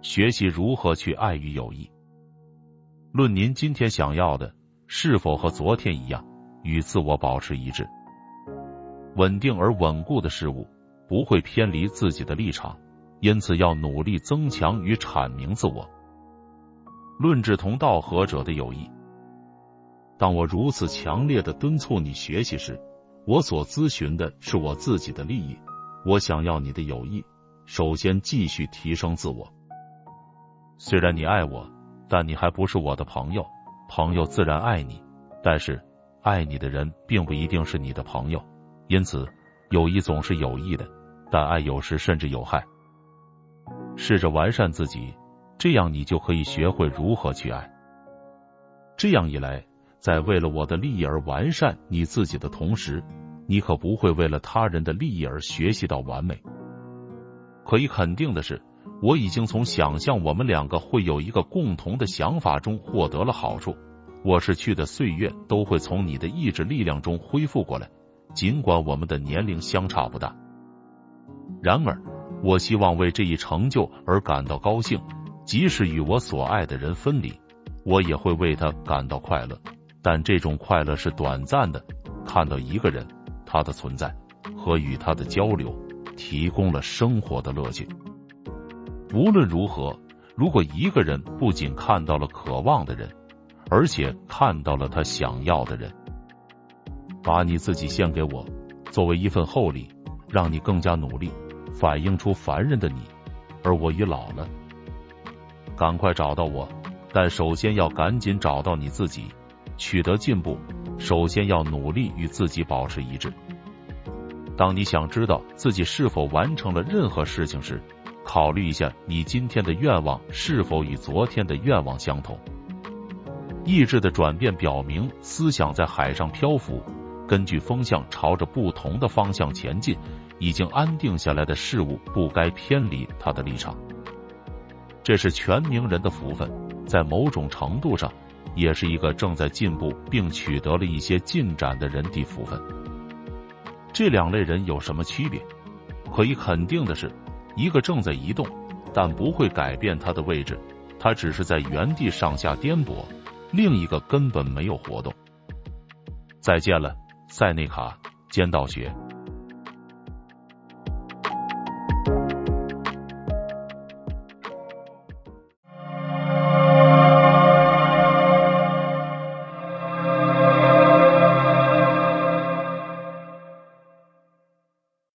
学习如何去爱与友谊。论您今天想要的是否和昨天一样，与自我保持一致。稳定而稳固的事物不会偏离自己的立场，因此要努力增强与阐明自我。论志同道合者的友谊。当我如此强烈的敦促你学习时，我所咨询的是我自己的利益。我想要你的友谊，首先继续提升自我。虽然你爱我，但你还不是我的朋友。朋友自然爱你，但是爱你的人并不一定是你的朋友。因此，友谊总是有益的，但爱有时甚至有害。试着完善自己，这样你就可以学会如何去爱。这样一来，在为了我的利益而完善你自己的同时，你可不会为了他人的利益而学习到完美。可以肯定的是。我已经从想象我们两个会有一个共同的想法中获得了好处。我逝去的岁月都会从你的意志力量中恢复过来，尽管我们的年龄相差不大。然而，我希望为这一成就而感到高兴，即使与我所爱的人分离，我也会为他感到快乐。但这种快乐是短暂的。看到一个人，他的存在和与他的交流，提供了生活的乐趣。无论如何，如果一个人不仅看到了渴望的人，而且看到了他想要的人，把你自己献给我，作为一份厚礼，让你更加努力，反映出凡人的你，而我已老了。赶快找到我，但首先要赶紧找到你自己。取得进步，首先要努力与自己保持一致。当你想知道自己是否完成了任何事情时，考虑一下，你今天的愿望是否与昨天的愿望相同？意志的转变表明，思想在海上漂浮，根据风向朝着不同的方向前进。已经安定下来的事物不该偏离他的立场。这是全名人的福分，在某种程度上，也是一个正在进步并取得了一些进展的人的福分。这两类人有什么区别？可以肯定的是。一个正在移动，但不会改变它的位置，它只是在原地上下颠簸；另一个根本没有活动。再见了，塞内卡，尖道学。